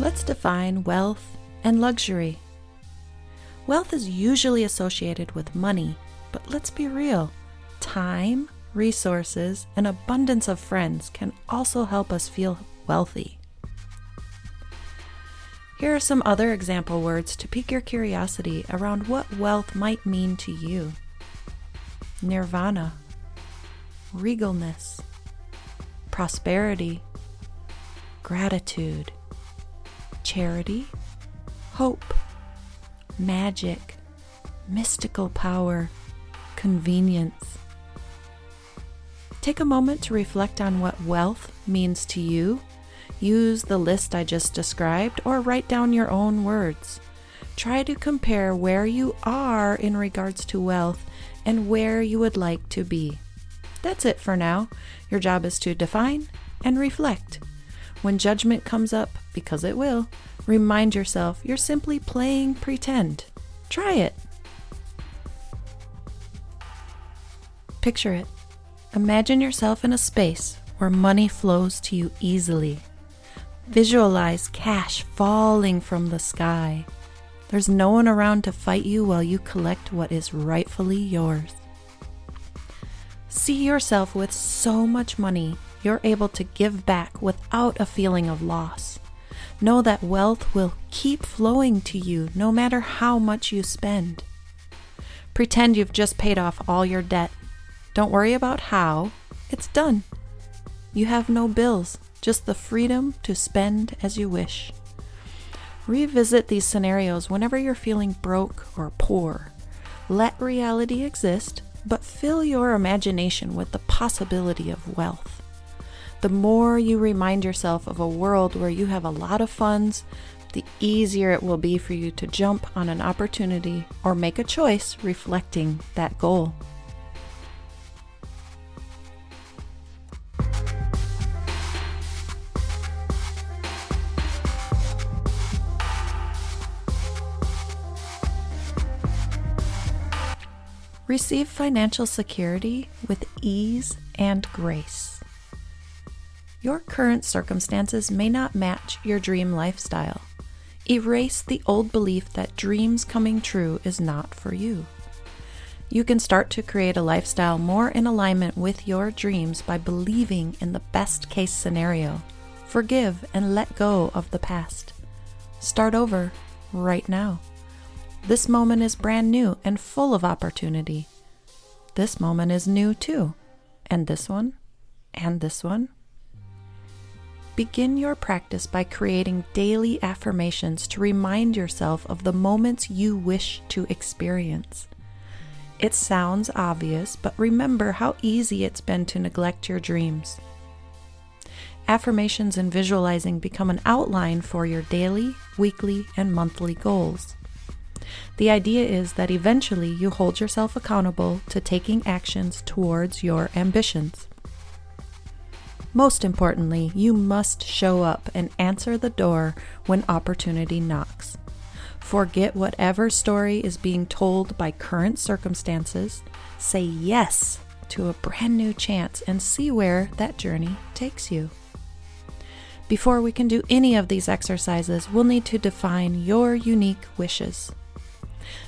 Let's define wealth and luxury. Wealth is usually associated with money, but let's be real time, resources, and abundance of friends can also help us feel wealthy. Here are some other example words to pique your curiosity around what wealth might mean to you nirvana, regalness, prosperity, gratitude, charity, hope, magic, mystical power, convenience. Take a moment to reflect on what wealth means to you Use the list I just described or write down your own words. Try to compare where you are in regards to wealth and where you would like to be. That's it for now. Your job is to define and reflect. When judgment comes up, because it will, remind yourself you're simply playing pretend. Try it. Picture it. Imagine yourself in a space where money flows to you easily. Visualize cash falling from the sky. There's no one around to fight you while you collect what is rightfully yours. See yourself with so much money you're able to give back without a feeling of loss. Know that wealth will keep flowing to you no matter how much you spend. Pretend you've just paid off all your debt. Don't worry about how, it's done. You have no bills, just the freedom to spend as you wish. Revisit these scenarios whenever you're feeling broke or poor. Let reality exist, but fill your imagination with the possibility of wealth. The more you remind yourself of a world where you have a lot of funds, the easier it will be for you to jump on an opportunity or make a choice reflecting that goal. Receive financial security with ease and grace. Your current circumstances may not match your dream lifestyle. Erase the old belief that dreams coming true is not for you. You can start to create a lifestyle more in alignment with your dreams by believing in the best case scenario. Forgive and let go of the past. Start over right now. This moment is brand new and full of opportunity. This moment is new too. And this one, and this one. Begin your practice by creating daily affirmations to remind yourself of the moments you wish to experience. It sounds obvious, but remember how easy it's been to neglect your dreams. Affirmations and visualizing become an outline for your daily, weekly, and monthly goals. The idea is that eventually you hold yourself accountable to taking actions towards your ambitions. Most importantly, you must show up and answer the door when opportunity knocks. Forget whatever story is being told by current circumstances. Say yes to a brand new chance and see where that journey takes you. Before we can do any of these exercises, we'll need to define your unique wishes.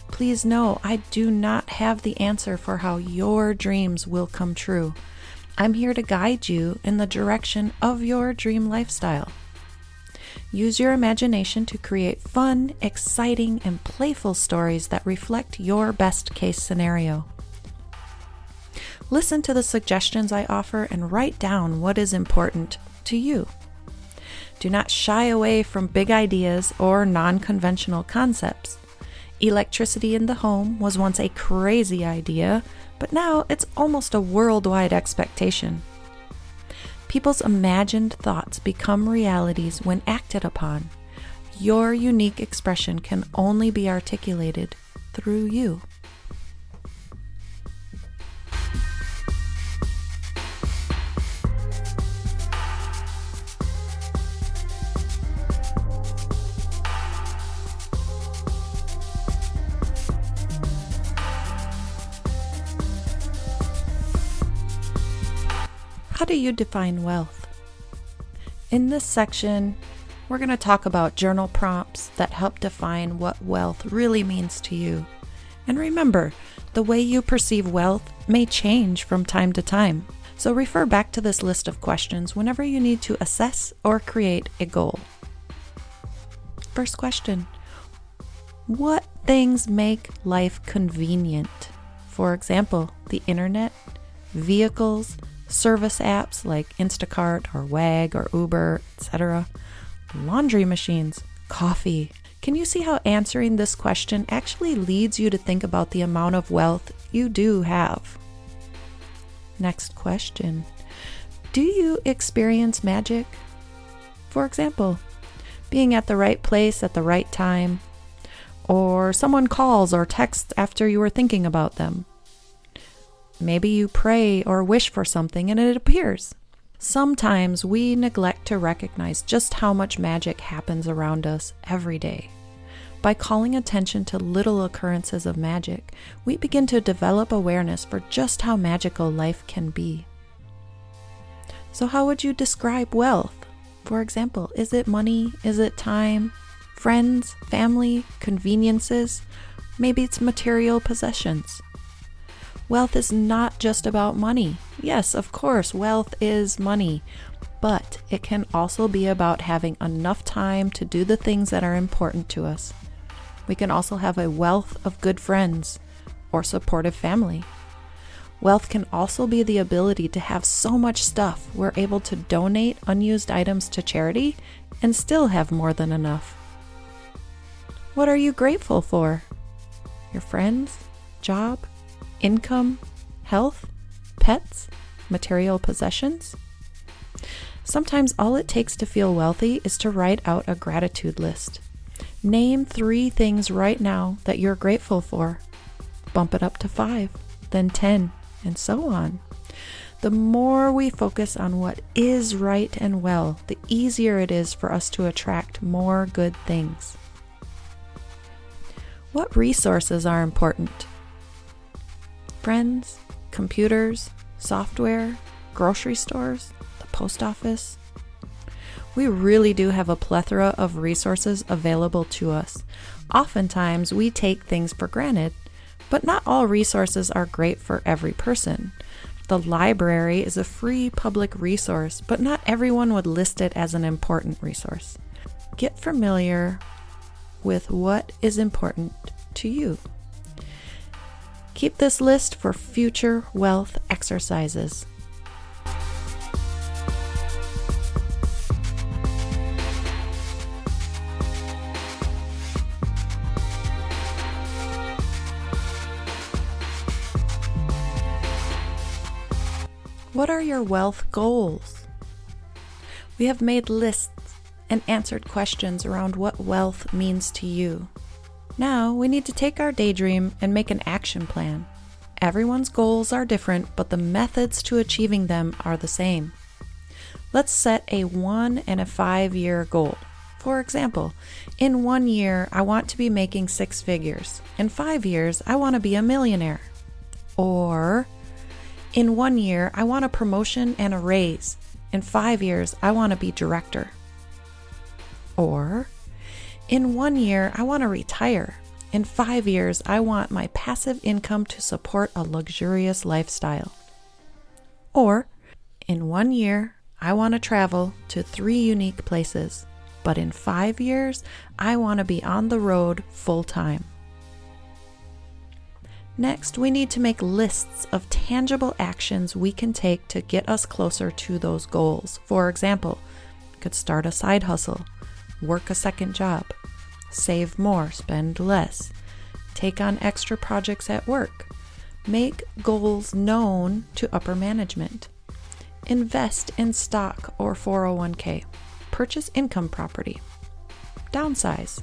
Please know I do not have the answer for how your dreams will come true. I'm here to guide you in the direction of your dream lifestyle. Use your imagination to create fun, exciting, and playful stories that reflect your best case scenario. Listen to the suggestions I offer and write down what is important to you. Do not shy away from big ideas or non conventional concepts. Electricity in the home was once a crazy idea, but now it's almost a worldwide expectation. People's imagined thoughts become realities when acted upon. Your unique expression can only be articulated through you. Do you define wealth? In this section, we're going to talk about journal prompts that help define what wealth really means to you. And remember, the way you perceive wealth may change from time to time. So refer back to this list of questions whenever you need to assess or create a goal. First question What things make life convenient? For example, the internet, vehicles, service apps like Instacart or Wag or Uber, etc., laundry machines, coffee. Can you see how answering this question actually leads you to think about the amount of wealth you do have? Next question Do you experience magic? For example, being at the right place at the right time, or someone calls or texts after you were thinking about them. Maybe you pray or wish for something and it appears. Sometimes we neglect to recognize just how much magic happens around us every day. By calling attention to little occurrences of magic, we begin to develop awareness for just how magical life can be. So, how would you describe wealth? For example, is it money? Is it time? Friends? Family? Conveniences? Maybe it's material possessions. Wealth is not just about money. Yes, of course, wealth is money, but it can also be about having enough time to do the things that are important to us. We can also have a wealth of good friends or supportive family. Wealth can also be the ability to have so much stuff we're able to donate unused items to charity and still have more than enough. What are you grateful for? Your friends? Job? Income? Health? Pets? Material possessions? Sometimes all it takes to feel wealthy is to write out a gratitude list. Name three things right now that you're grateful for. Bump it up to five, then 10, and so on. The more we focus on what is right and well, the easier it is for us to attract more good things. What resources are important? Friends, computers, software, grocery stores, the post office, we really do have a plethora of resources available to us. Oftentimes, we take things for granted, but not all resources are great for every person. The library is a free public resource, but not everyone would list it as an important resource. Get familiar with what is important to you. Keep this list for future wealth exercises. What are your wealth goals? We have made lists and answered questions around what wealth means to you. Now we need to take our daydream and make an action plan. Everyone's goals are different, but the methods to achieving them are the same. Let's set a one and a five year goal. For example, in one year, I want to be making six figures. In five years, I want to be a millionaire. Or in one year, I want a promotion and a raise. In five years, I want to be director. Or, in one year, I want to retire. In five years, I want my passive income to support a luxurious lifestyle. Or, in one year, I want to travel to three unique places. But in five years, I want to be on the road full time. Next, we need to make lists of tangible actions we can take to get us closer to those goals. For example, could start a side hustle, work a second job, save more, spend less, take on extra projects at work, make goals known to upper management, invest in stock or 401k, purchase income property, downsize,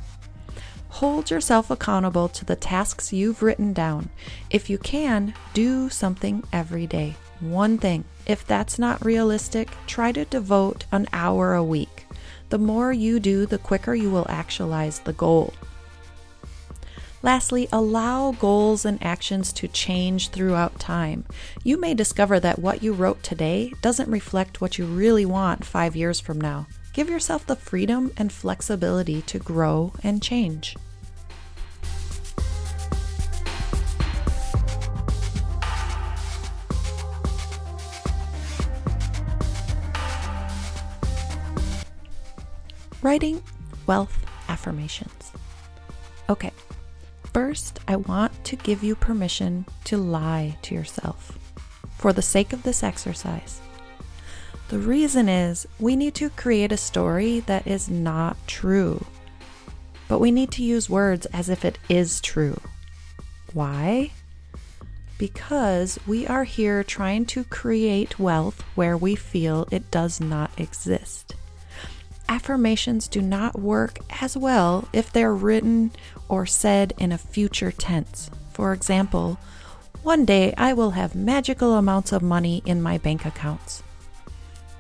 Hold yourself accountable to the tasks you've written down. If you can, do something every day. One thing. If that's not realistic, try to devote an hour a week. The more you do, the quicker you will actualize the goal. Lastly, allow goals and actions to change throughout time. You may discover that what you wrote today doesn't reflect what you really want five years from now. Give yourself the freedom and flexibility to grow and change. Writing wealth affirmations. Okay, first, I want to give you permission to lie to yourself for the sake of this exercise. The reason is we need to create a story that is not true, but we need to use words as if it is true. Why? Because we are here trying to create wealth where we feel it does not exist affirmations do not work as well if they're written or said in a future tense. For example, one day I will have magical amounts of money in my bank accounts.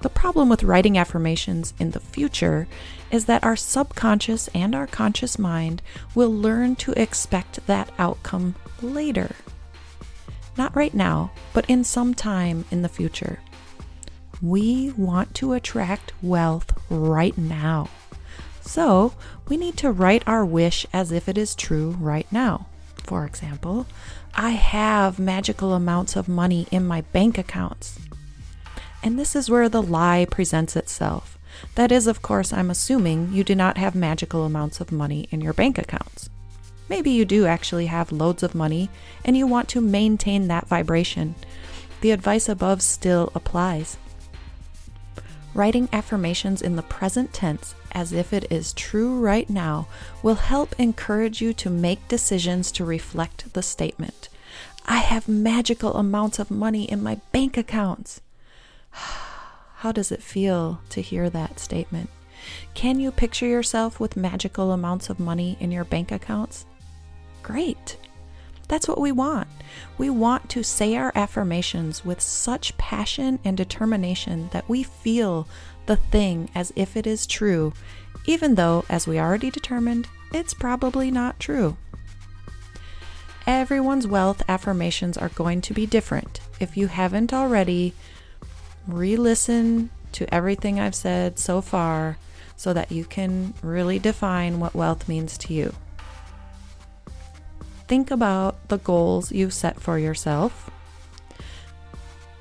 The problem with writing affirmations in the future is that our subconscious and our conscious mind will learn to expect that outcome later. Not right now, but in some time in the future. We want to attract wealth right now. So, we need to write our wish as if it is true right now. For example, I have magical amounts of money in my bank accounts. And this is where the lie presents itself. That is, of course, I'm assuming you do not have magical amounts of money in your bank accounts. Maybe you do actually have loads of money and you want to maintain that vibration. The advice above still applies. Writing affirmations in the present tense as if it is true right now will help encourage you to make decisions to reflect the statement. I have magical amounts of money in my bank accounts. How does it feel to hear that statement? Can you picture yourself with magical amounts of money in your bank accounts? Great. That's what we want. We want to say our affirmations with such passion and determination that we feel the thing as if it is true, even though, as we already determined, it's probably not true. Everyone's wealth affirmations are going to be different. If you haven't already, re listen to everything I've said so far so that you can really define what wealth means to you think about the goals you've set for yourself.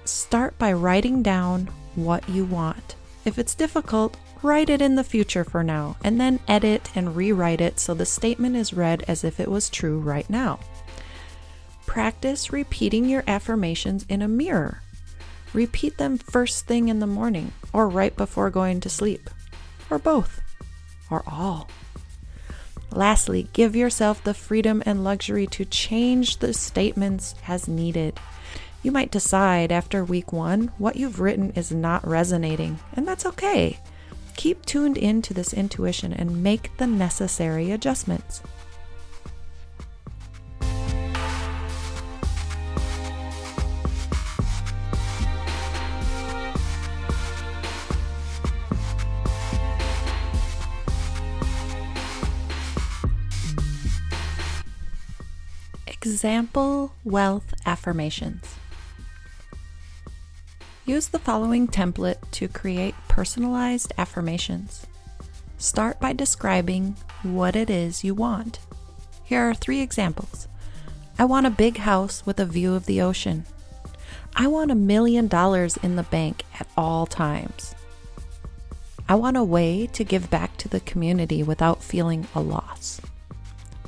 Start by writing down what you want. If it's difficult, write it in the future for now, and then edit and rewrite it so the statement is read as if it was true right now. Practice repeating your affirmations in a mirror. Repeat them first thing in the morning, or right before going to sleep, or both, or all. Lastly, give yourself the freedom and luxury to change the statements as needed. You might decide after week one what you've written is not resonating, and that's okay. Keep tuned into this intuition and make the necessary adjustments. Example Wealth Affirmations. Use the following template to create personalized affirmations. Start by describing what it is you want. Here are three examples. I want a big house with a view of the ocean. I want a million dollars in the bank at all times. I want a way to give back to the community without feeling a loss.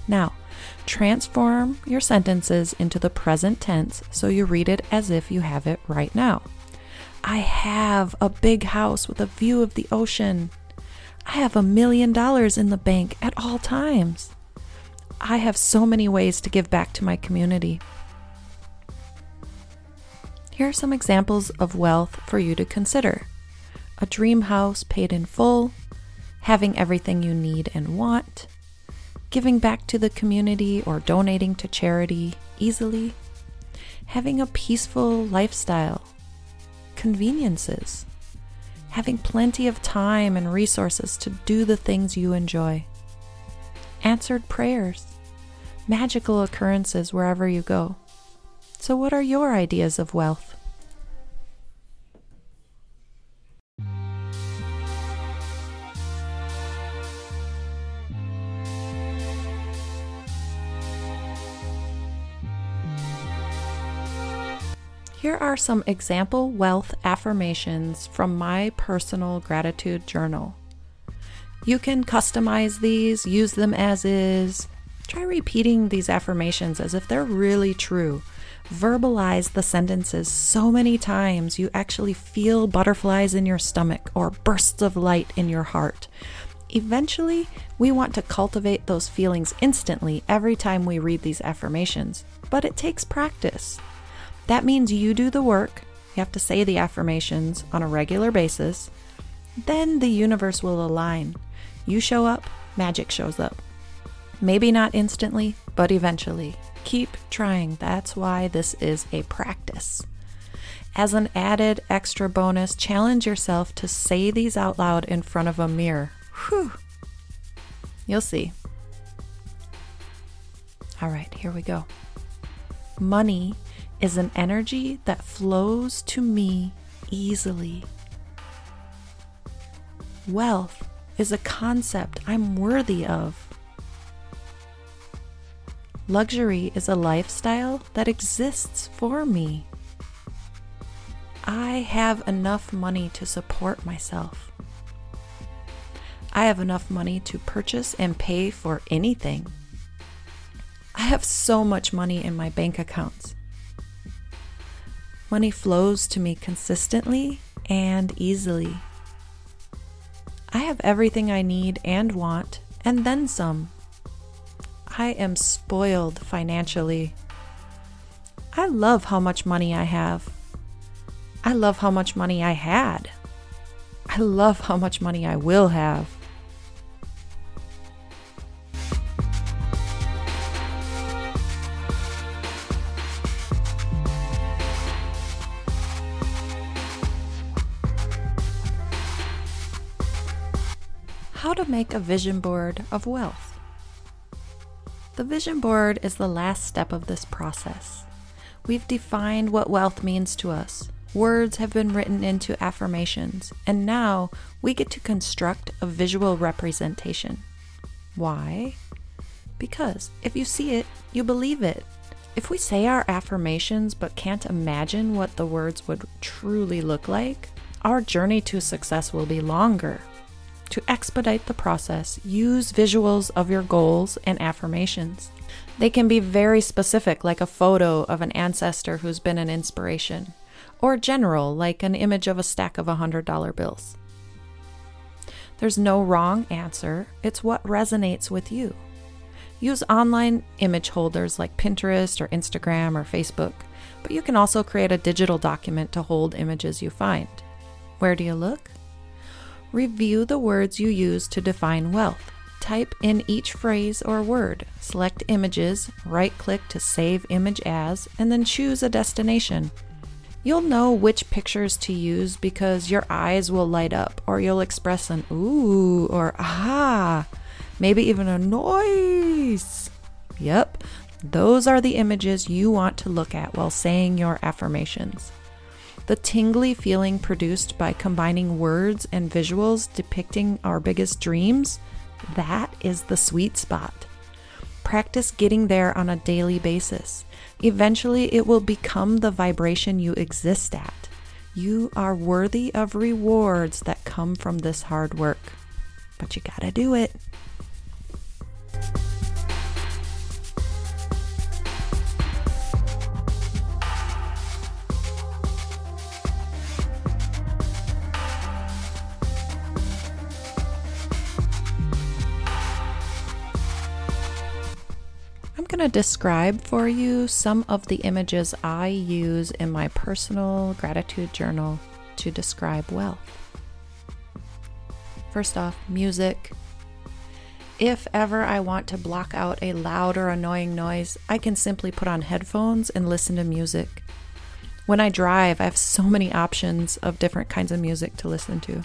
Now, Transform your sentences into the present tense so you read it as if you have it right now. I have a big house with a view of the ocean. I have a million dollars in the bank at all times. I have so many ways to give back to my community. Here are some examples of wealth for you to consider a dream house paid in full, having everything you need and want, giving back to the community or donating to charity easily, having a peaceful lifestyle, conveniences, having plenty of time and resources to do the things you enjoy, answered prayers, magical occurrences wherever you go. So, what are your ideas of wealth? Here are some example wealth affirmations from my personal gratitude journal. You can customize these, use them as is. Try repeating these affirmations as if they're really true. Verbalize the sentences so many times you actually feel butterflies in your stomach or bursts of light in your heart. Eventually, we want to cultivate those feelings instantly every time we read these affirmations, but it takes practice. That means you do the work, you have to say the affirmations on a regular basis, then the universe will align. You show up, magic shows up. Maybe not instantly, but eventually. Keep trying. That's why this is a practice. As an added extra bonus, challenge yourself to say these out loud in front of a mirror. Whew. You'll see. All right, here we go. Money is an energy that flows to me easily. Wealth is a concept I'm worthy of. Luxury is a lifestyle that exists for me. I have enough money to support myself. I have enough money to purchase and pay for anything. I have so much money in my bank accounts. Money flows to me consistently and easily. I have everything I need and want, and then some. I am spoiled financially. I love how much money I have. I love how much money I had. I love how much money I will have. Make a vision board of wealth. The vision board is the last step of this process. We've defined what wealth means to us. Words have been written into affirmations, and now we get to construct a visual representation. Why? Because if you see it, you believe it. If we say our affirmations but can't imagine what the words would truly look like, our journey to success will be longer. To expedite the process, use visuals of your goals and affirmations. They can be very specific, like a photo of an ancestor who's been an inspiration, or general, like an image of a stack of $100 bills. There's no wrong answer, it's what resonates with you. Use online image holders like Pinterest or Instagram or Facebook, but you can also create a digital document to hold images you find. Where do you look? Review the words you use to define wealth. Type in each phrase or word, select images, right click to save image as, and then choose a destination. You'll know which pictures to use because your eyes will light up, or you'll express an ooh or aha, maybe even a noise. Yep, those are the images you want to look at while saying your affirmations. The tingly feeling produced by combining words and visuals depicting our biggest dreams, that is the sweet spot. Practice getting there on a daily basis. Eventually, it will become the vibration you exist at. You are worthy of rewards that come from this hard work. But you gotta do it. Going to describe for you some of the images I use in my personal gratitude journal to describe wealth. First off, music. If ever I want to block out a loud or annoying noise, I can simply put on headphones and listen to music. When I drive, I have so many options of different kinds of music to listen to.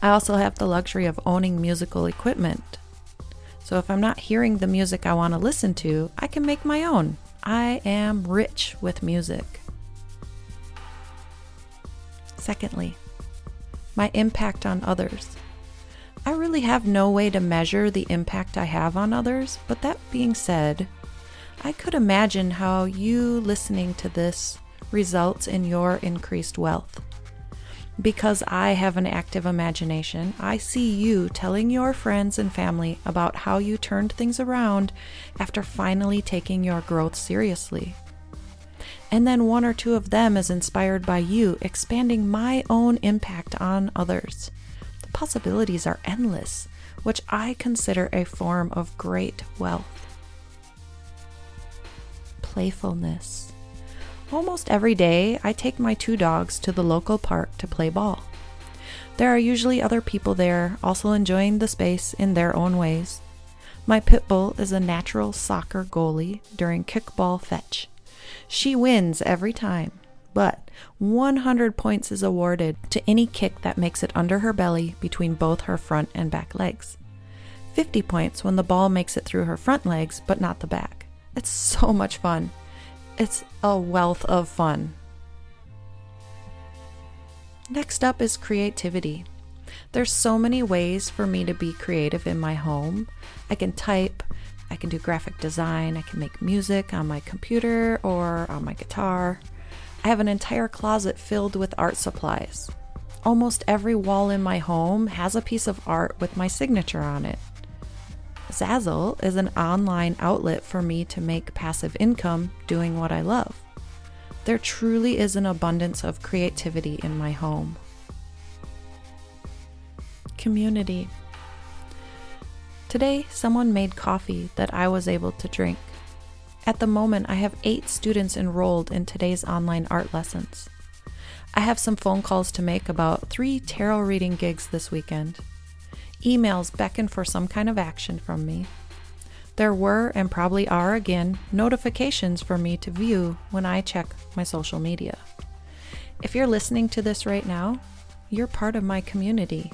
I also have the luxury of owning musical equipment so if I'm not hearing the music I want to listen to, I can make my own. I am rich with music. Secondly, my impact on others. I really have no way to measure the impact I have on others, but that being said, I could imagine how you listening to this results in your increased wealth. Because I have an active imagination, I see you telling your friends and family about how you turned things around after finally taking your growth seriously. And then one or two of them is inspired by you, expanding my own impact on others. The possibilities are endless, which I consider a form of great wealth. Playfulness. Almost every day, I take my two dogs to the local park to play ball. There are usually other people there, also enjoying the space in their own ways. My pit bull is a natural soccer goalie during kickball fetch. She wins every time, but 100 points is awarded to any kick that makes it under her belly between both her front and back legs. 50 points when the ball makes it through her front legs but not the back. It's so much fun. It's a wealth of fun. Next up is creativity. There's so many ways for me to be creative in my home. I can type, I can do graphic design, I can make music on my computer or on my guitar. I have an entire closet filled with art supplies. Almost every wall in my home has a piece of art with my signature on it. Zazzle is an online outlet for me to make passive income doing what I love. There truly is an abundance of creativity in my home. Community. Today, someone made coffee that I was able to drink. At the moment, I have eight students enrolled in today's online art lessons. I have some phone calls to make about three tarot reading gigs this weekend. Emails beckon for some kind of action from me. There were, and probably are again, notifications for me to view when I check my social media. If you're listening to this right now, you're part of my community.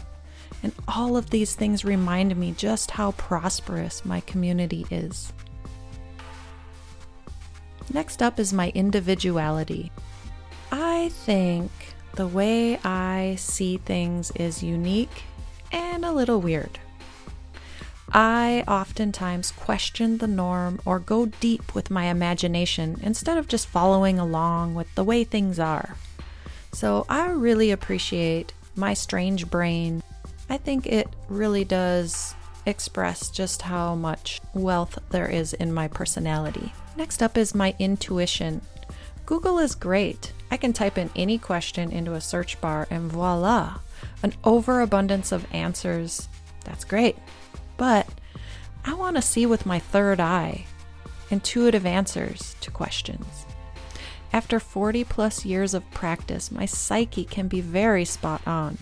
And all of these things remind me just how prosperous my community is. Next up is my individuality. I think the way I see things is unique and a little weird. I oftentimes question the norm or go deep with my imagination instead of just following along with the way things are. So I really appreciate my strange brain. I think it really does express just how much wealth there is in my personality. Next up is my intuition. Google is great. I can type in any question into a search bar and voila, an overabundance of answers. That's great. But I want to see with my third eye intuitive answers to questions. After 40 plus years of practice, my psyche can be very spot on.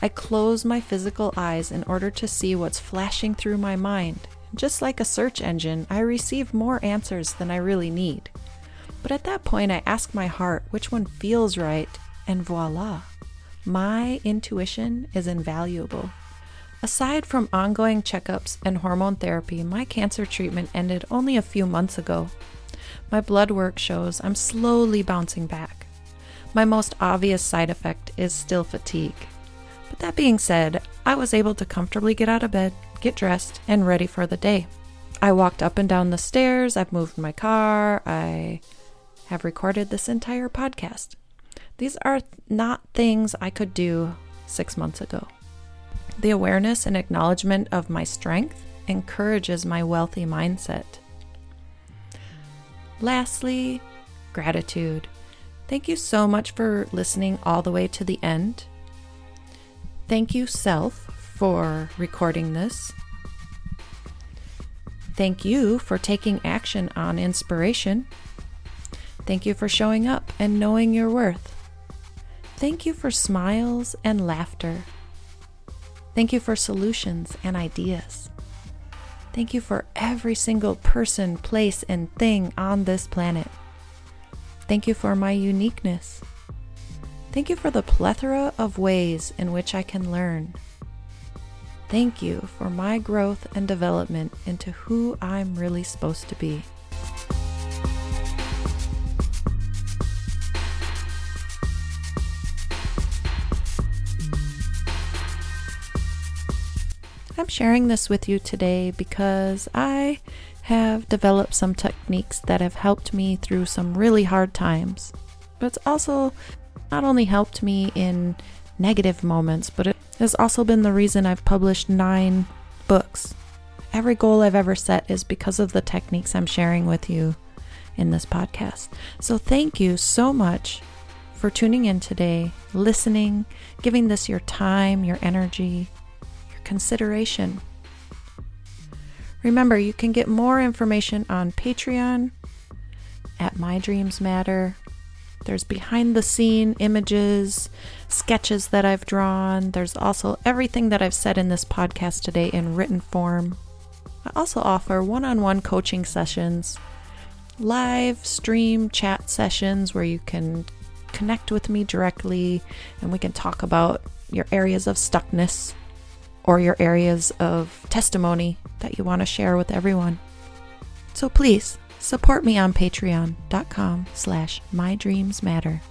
I close my physical eyes in order to see what's flashing through my mind. Just like a search engine, I receive more answers than I really need. But at that point, I ask my heart which one feels right, and voila. My intuition is invaluable. Aside from ongoing checkups and hormone therapy, my cancer treatment ended only a few months ago. My blood work shows I'm slowly bouncing back. My most obvious side effect is still fatigue. But that being said, I was able to comfortably get out of bed, get dressed, and ready for the day. I walked up and down the stairs, I've moved my car, I have recorded this entire podcast. These are not things I could do six months ago. The awareness and acknowledgement of my strength encourages my wealthy mindset. Lastly, gratitude. Thank you so much for listening all the way to the end. Thank you, self, for recording this. Thank you for taking action on inspiration. Thank you for showing up and knowing your worth. Thank you for smiles and laughter. Thank you for solutions and ideas. Thank you for every single person, place, and thing on this planet. Thank you for my uniqueness. Thank you for the plethora of ways in which I can learn. Thank you for my growth and development into who I'm really supposed to be. I'm sharing this with you today because I have developed some techniques that have helped me through some really hard times. But it's also not only helped me in negative moments, but it has also been the reason I've published nine books. Every goal I've ever set is because of the techniques I'm sharing with you in this podcast. So thank you so much for tuning in today, listening, giving this your time, your energy, consideration. Remember, you can get more information on Patreon at My Dreams Matter. There's behind the scene images, sketches that I've drawn. There's also everything that I've said in this podcast today in written form. I also offer one on one coaching sessions, live stream chat sessions where you can connect with me directly and we can talk about your areas of stuckness or your areas of testimony that you want to share with everyone. So please support me on patreon.com slash my dreams matter.